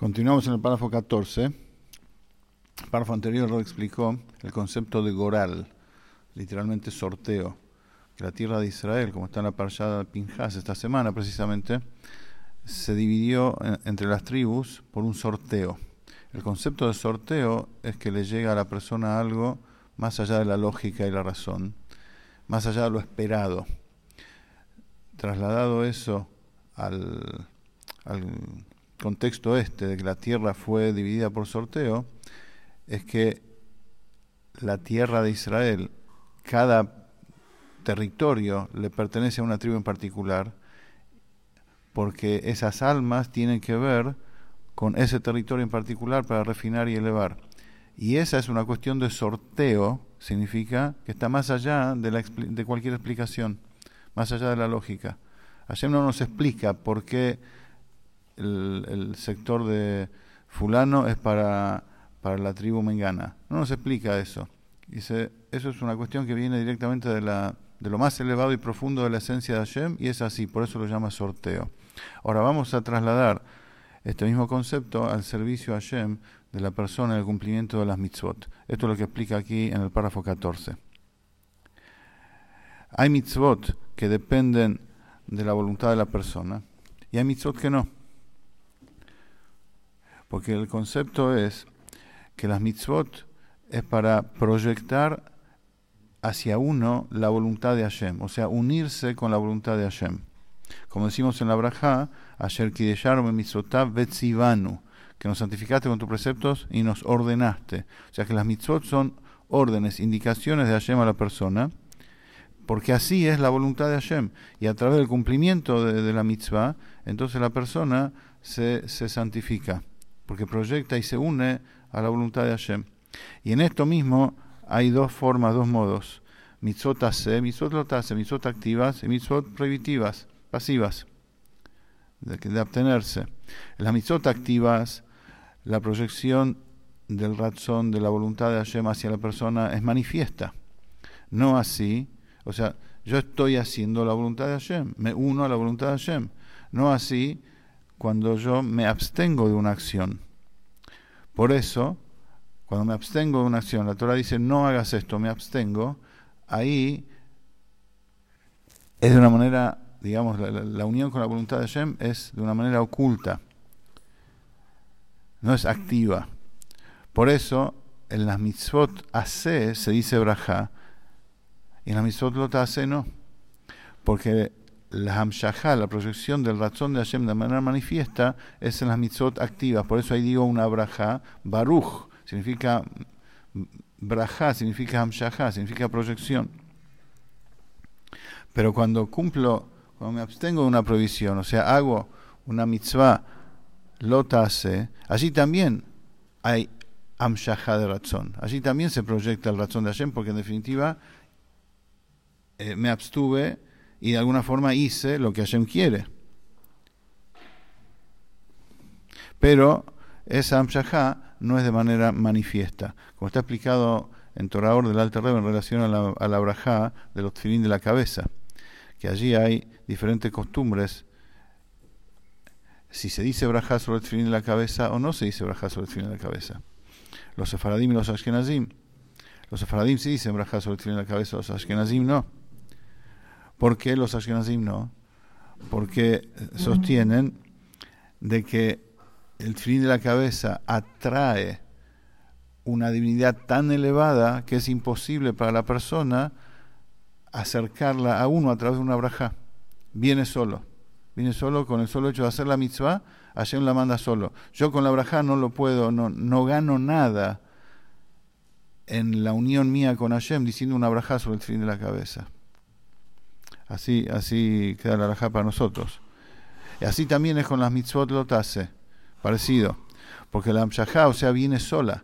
Continuamos en el párrafo 14. El párrafo anterior lo explicó el concepto de goral, literalmente sorteo, que la tierra de Israel, como está en la parshada Pinjas esta semana precisamente, se dividió entre las tribus por un sorteo. El concepto de sorteo es que le llega a la persona algo más allá de la lógica y la razón, más allá de lo esperado. Trasladado eso al, al contexto este de que la tierra fue dividida por sorteo, es que la tierra de Israel, cada territorio le pertenece a una tribu en particular, porque esas almas tienen que ver con ese territorio en particular para refinar y elevar. Y esa es una cuestión de sorteo, significa que está más allá de, la, de cualquier explicación, más allá de la lógica. Hashem no nos explica por qué el, sector de fulano es para, para la tribu mengana. No nos explica eso. Dice, eso es una cuestión que viene directamente de, la, de lo más elevado y profundo de la esencia de Hashem y es así, por eso lo llama sorteo. Ahora vamos a trasladar este mismo concepto al servicio a Hashem de la persona en el cumplimiento de las mitzvot. Esto es lo que explica aquí en el párrafo 14. Hay mitzvot que dependen de la voluntad de la persona y hay mitzvot que no. Porque el concepto es que las mitzvot es para proyectar hacia uno la voluntad de Hashem, o sea, unirse con la voluntad de Hashem. Como decimos en la Braja, Asher Kidesharom mitzvotav betzivanu, que nos santificaste con tus preceptos y nos ordenaste. O sea que las mitzvot son órdenes, indicaciones de Hashem a la persona, porque así es la voluntad de Hashem. Y a través del cumplimiento de, la mitzvah, entonces la persona se, se santifica porque proyecta y se une a la voluntad de Hashem. Y en esto mismo hay dos formas, dos modos. Mitzvot hace, mitzvot lotase, mitzvot activas y mitzvot prohibitivas, pasivas, de, de abstenerse. En las mitzvot activas, la proyección del razón, de la voluntad de Hashem hacia la persona es manifiesta. No así, o sea, yo estoy haciendo la voluntad de Hashem, me uno a la voluntad de Hashem. No así cuando yo me abstengo de una acción. Por eso, cuando me abstengo de una acción, la Torah dice no hagas esto, me abstengo, ahí es de una manera, digamos, la, unión con la voluntad de Hashem es de una manera oculta, no es activa. Por eso, en las mitzvot hace se dice braja, y en las mitzvot lot hace no, porque la hamshahá, la proyección del razón de Hashem de manera manifiesta, es en las mitzvot activas. Por eso ahí digo una braja, baruch, significa braja, significa hamshahá, significa proyección. Pero cuando cumplo, cuando me abstengo de una prohibición, o sea, hago una mitzvah, lotase, allí también hay hamshahá de razón. Allí también se proyecta el razón de Hashem, porque en definitiva eh, me abstuve y de alguna forma hice lo que Hashem quiere. Pero esa Amshahá no es de manera manifiesta. Como está explicado en Torah del Alter Rebbe en relación a la, a de los tefilín de la cabeza, que allí hay diferentes costumbres. Si se dice brajá sobre el tefilín de la cabeza o no se dice brajá sobre el tefilín de la cabeza. Los sefaradim y los ashkenazim. Los sefaradim sí dicen brajá sobre el tefilín de la cabeza, los ashkenazim no. ¿Por qué los Ashkenazim no? Porque sostienen de que el fin de la cabeza atrae una divinidad tan elevada que es imposible para la persona acercarla a uno a través de una braja. Viene solo. Viene solo con el solo hecho de hacer la mitzvah, Hashem la manda solo. Yo con la braja no lo puedo, no, no gano nada en la unión mía con Hashem diciendo una braja sobre el fin de la cabeza. Así, así queda la raja para nosotros. Y así también es con las mitzvot lotase, parecido. Porque la amshahá, o sea, viene sola.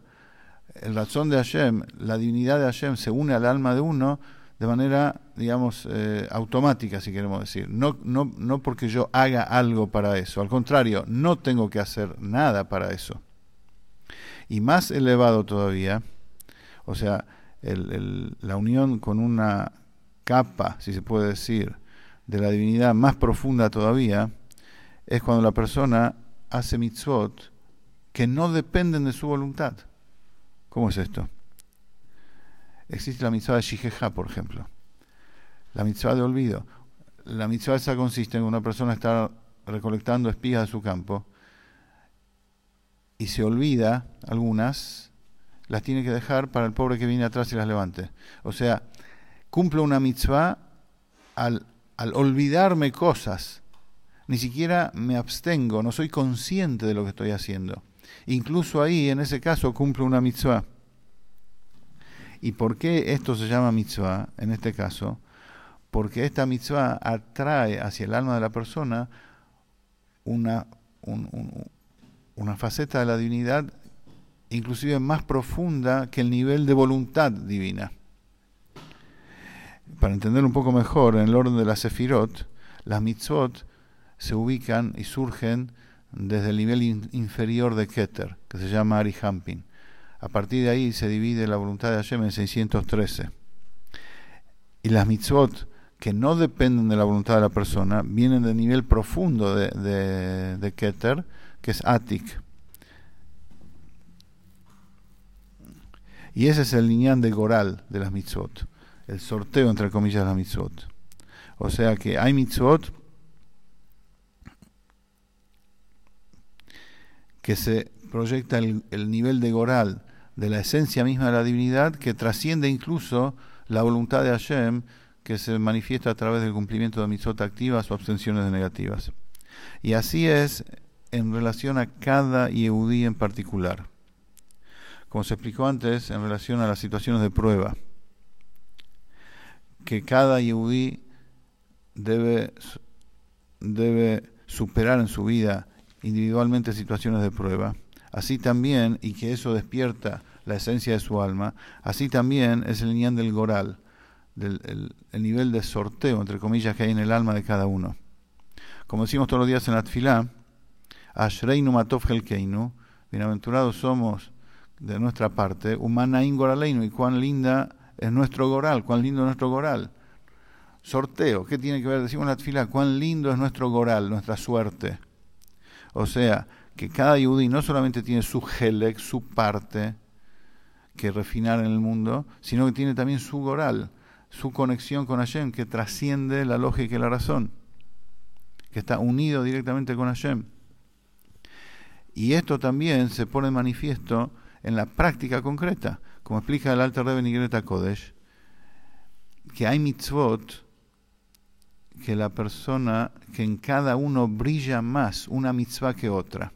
El razón de Hashem, la divinidad de Hashem se une al alma de uno de manera, digamos, eh, automática, si queremos decir. No, no, no porque yo haga algo para eso. Al contrario, no tengo que hacer nada para eso. Y más elevado todavía, o sea, la unión con una capa, si se puede decir, de la divinidad más profunda todavía, es cuando la persona hace mitzvot que no dependen de su voluntad. ¿Cómo es esto? Existe la mitzvah de Shigeja, por ejemplo. La mitzvah de olvido. La mitzvah esa consiste en una persona está recolectando espigas de su campo y se olvida algunas, las tiene que dejar para el pobre que viene atrás y las levante. O sea, cumple una mitzvah al, olvidarme cosas. Ni siquiera me abstengo, no soy consciente de lo que estoy haciendo. Incluso ahí, en ese caso, cumple una mitzvah. ¿Y por qué esto se llama mitzvah en este caso? Porque esta mitzvah atrae hacia el alma de la persona una, una faceta de la divinidad inclusive más profunda que el nivel de voluntad divina. Para entender un poco mejor, en el orden de la Sefirot, las mitzvot se ubican y surgen desde el nivel inferior de Keter, que se llama Arihampin. A partir de ahí se divide la voluntad de Hashem en 613. Y las mitzvot que no dependen de la voluntad de la persona vienen del nivel profundo de, de, Keter, que es Atik. Y ese es el lineán de Goral de las mitzvot, el sorteo entre comillas de las mitzvot. O sea que hay mitzvot que se proyecta el, el nivel de Goral de la esencia misma de la divinidad que trasciende incluso la voluntad de Hashem que se manifiesta a través del cumplimiento de mitzvot activas o abstenciones negativas. Y así es en relación a cada Yehudí en particular. Como se explicó antes, en relación a las situaciones de prueba, que cada Yehudí debe, debe superar en su vida individualmente situaciones de prueba. Así también, y que eso despierta la esencia de su alma, así también es el niñán del Goral, del el, nivel de sorteo, entre comillas, que hay en el alma de cada uno. Como decimos todos los días en la Tfilá, Ashreinu Matov Helkeinu, bienaventurados somos de nuestra parte, Humanain Goraleinu, y cuán linda es nuestro Goral, cuán lindo es nuestro Goral. Sorteo, ¿qué tiene que ver? Decimos la Tfilá, cuán lindo es nuestro Goral, nuestra suerte. O sea, que cada Yudí no solamente tiene su Helek, su parte, que refinar en el mundo, sino que tiene también su Goral, su conexión con Hashem, que trasciende la lógica y la razón, que está unido directamente con Hashem. Y esto también se pone manifiesto en la práctica concreta, como explica el Alter Rebbe Nigreta Kodesh, que hay mitzvot que la persona, que en cada uno brilla más una mitzvah que otra.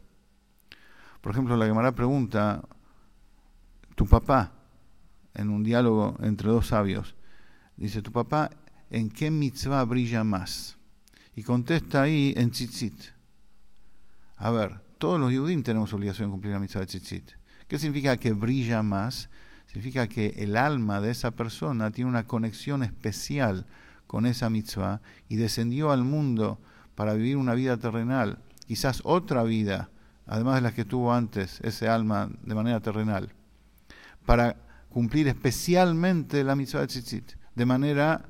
Por ejemplo, la Gemara pregunta, tu papá, en un diálogo entre dos sabios, Dice, tu papá, ¿en qué mitzvah brilla más? Y contesta ahí en tzitzit. A ver, todos los judíos tenemos obligación de cumplir la mitzvah de tzitzit. ¿Qué significa que brilla más? Significa que el alma de esa persona tiene una conexión especial con esa mitzvah y descendió al mundo para vivir una vida terrenal, quizás otra vida, además de las que tuvo antes ese alma de manera terrenal, para cumplir especialmente la mitzvah de tzitzit de manera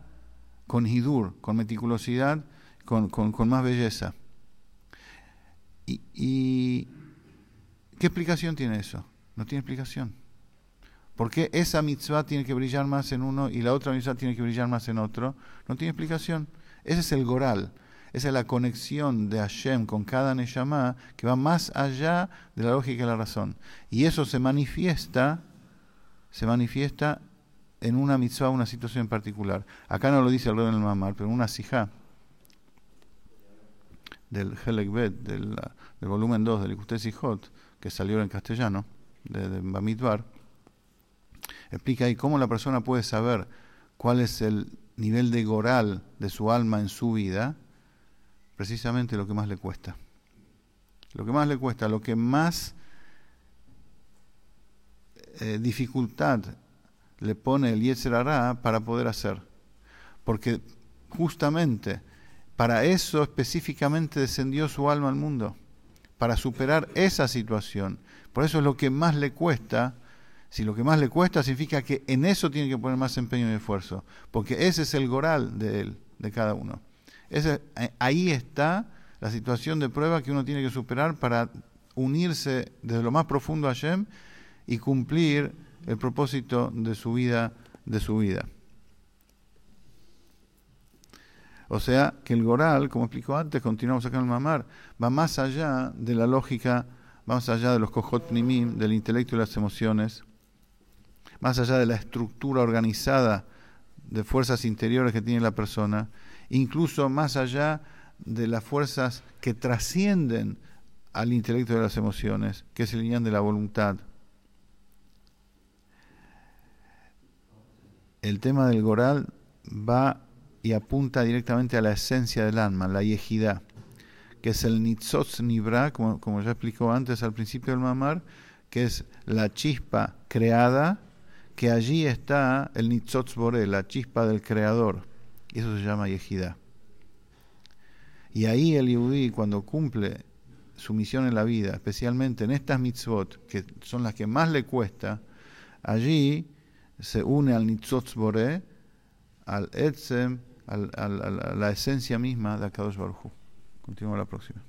con hidur, con meticulosidad, con, con, más belleza. Y, y, qué explicación tiene eso? No tiene explicación. ¿Por qué esa mitzvah tiene que brillar más en uno y la otra mitzvah tiene que brillar más en otro? No tiene explicación. Ese es el goral. Esa es la conexión de Hashem con cada Neshama que va más allá de la lógica y la razón. Y eso se manifiesta, se manifiesta en una mitzvah, una situación en particular. Acá no lo dice el rey del Mamar, pero en una sijá del Helek Bet, del, volumen 2 del Ikuté Sijot, que salió en castellano, de, de explica ahí cómo la persona puede saber cuál es el nivel de goral de su alma en su vida, precisamente lo que más le cuesta. Lo que más le cuesta, lo que más eh, dificultad le pone el Yetzer para poder hacer. Porque justamente para eso específicamente descendió su alma al mundo, para superar esa situación. Por eso es lo que más le cuesta. Si lo que más le cuesta significa que en eso tiene que poner más empeño y esfuerzo, porque ese es el goral de él, de cada uno. Ese, ahí está la situación de prueba que uno tiene que superar para unirse desde lo más profundo a Hashem y cumplir el propósito de su vida, de su vida. O sea, que el Goral, como explicó antes, continuamos acá en el Mamar, va más allá de la lógica, más allá de los Kojot Nimim, del intelecto y las emociones, más allá de la estructura organizada de fuerzas interiores que tiene la persona, incluso más allá de las fuerzas que trascienden al intelecto de las emociones, que es el de la voluntad. El tema del Goral va y apunta directamente a la esencia del alma, la yejidá, que es el nitzotz nibra, como, como ya explicó antes al principio del mamar, que es la chispa creada, que allí está el nitzotz boré, la chispa del creador, y eso se llama yejidá. Y ahí el yudí, cuando cumple su misión en la vida, especialmente en estas mitzvot, que son las que más le cuesta, allí se une al nitzotz boré, al etzem, a la esencia misma de Akadosh Baruj Continuamos la próxima.